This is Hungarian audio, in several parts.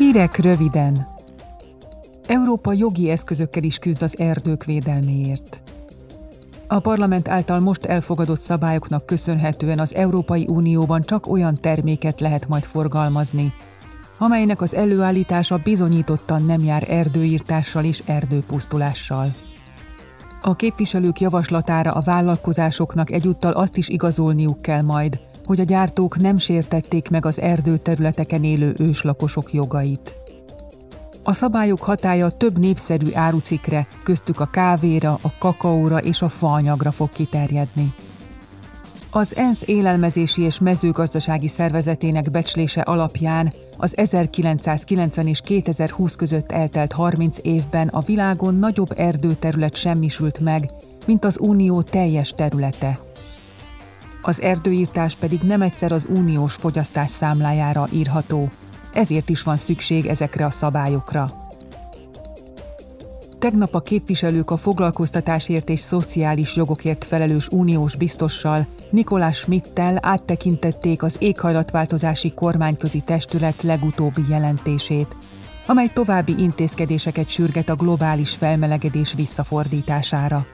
Hírek röviden. Európa jogi eszközökkel is küzd az erdők védelméért. A parlament által most elfogadott szabályoknak köszönhetően az Európai Unióban csak olyan terméket lehet majd forgalmazni, amelynek az előállítása bizonyítottan nem jár erdőírtással és erdőpusztulással. A képviselők javaslatára a vállalkozásoknak egyúttal azt is igazolniuk kell majd, hogy a gyártók nem sértették meg az erdőterületeken élő őslakosok jogait. A szabályok hatája több népszerű árucikre, köztük a kávéra, a kakaóra és a faanyagra fog kiterjedni. Az ENSZ élelmezési és mezőgazdasági szervezetének becslése alapján az 1990 és 2020 között eltelt 30 évben a világon nagyobb erdőterület semmisült meg, mint az Unió teljes területe. Az erdőírtás pedig nem egyszer az uniós fogyasztás számlájára írható, ezért is van szükség ezekre a szabályokra. Tegnap a képviselők a foglalkoztatásért és szociális jogokért felelős uniós biztossal, Nikolás Schmidtel áttekintették az éghajlatváltozási kormányközi testület legutóbbi jelentését, amely további intézkedéseket sürget a globális felmelegedés visszafordítására.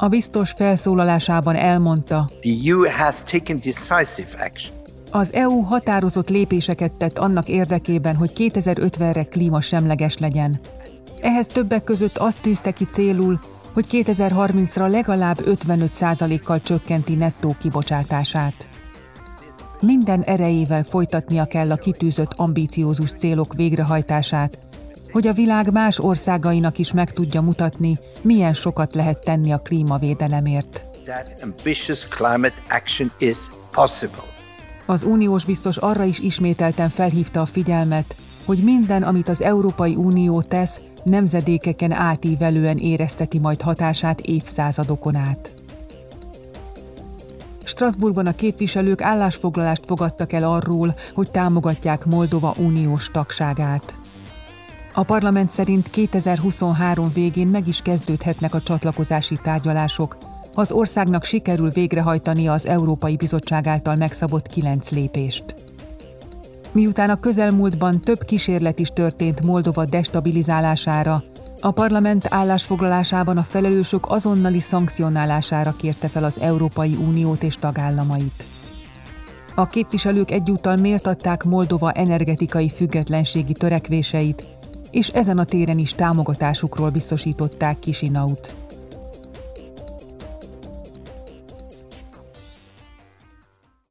A biztos felszólalásában elmondta, The EU has taken decisive action. Az EU határozott lépéseket tett annak érdekében, hogy 2050-re klímasemleges legyen. Ehhez többek között azt tűzte ki célul, hogy 2030-ra legalább 55%-kal csökkenti nettó kibocsátását. Minden erejével folytatnia kell a kitűzött ambíciózus célok végrehajtását, hogy a világ más országainak is meg tudja mutatni, milyen sokat lehet tenni a klímavédelemért. Az uniós biztos arra is ismételten felhívta a figyelmet, hogy minden, amit az Európai Unió tesz, nemzedékeken átívelően érezteti majd hatását évszázadokon át. Strasbourgban a képviselők állásfoglalást fogadtak el arról, hogy támogatják Moldova uniós tagságát. A parlament szerint 2023 végén meg is kezdődhetnek a csatlakozási tárgyalások, ha az országnak sikerül végrehajtani az Európai Bizottság által megszabott kilenc lépést. Miután a közelmúltban több kísérlet is történt Moldova destabilizálására, a parlament állásfoglalásában a felelősök azonnali szankcionálására kérte fel az Európai Uniót és tagállamait. A képviselők egyúttal méltatták Moldova energetikai függetlenségi törekvéseit, és ezen a téren is támogatásukról biztosították Kisinaut.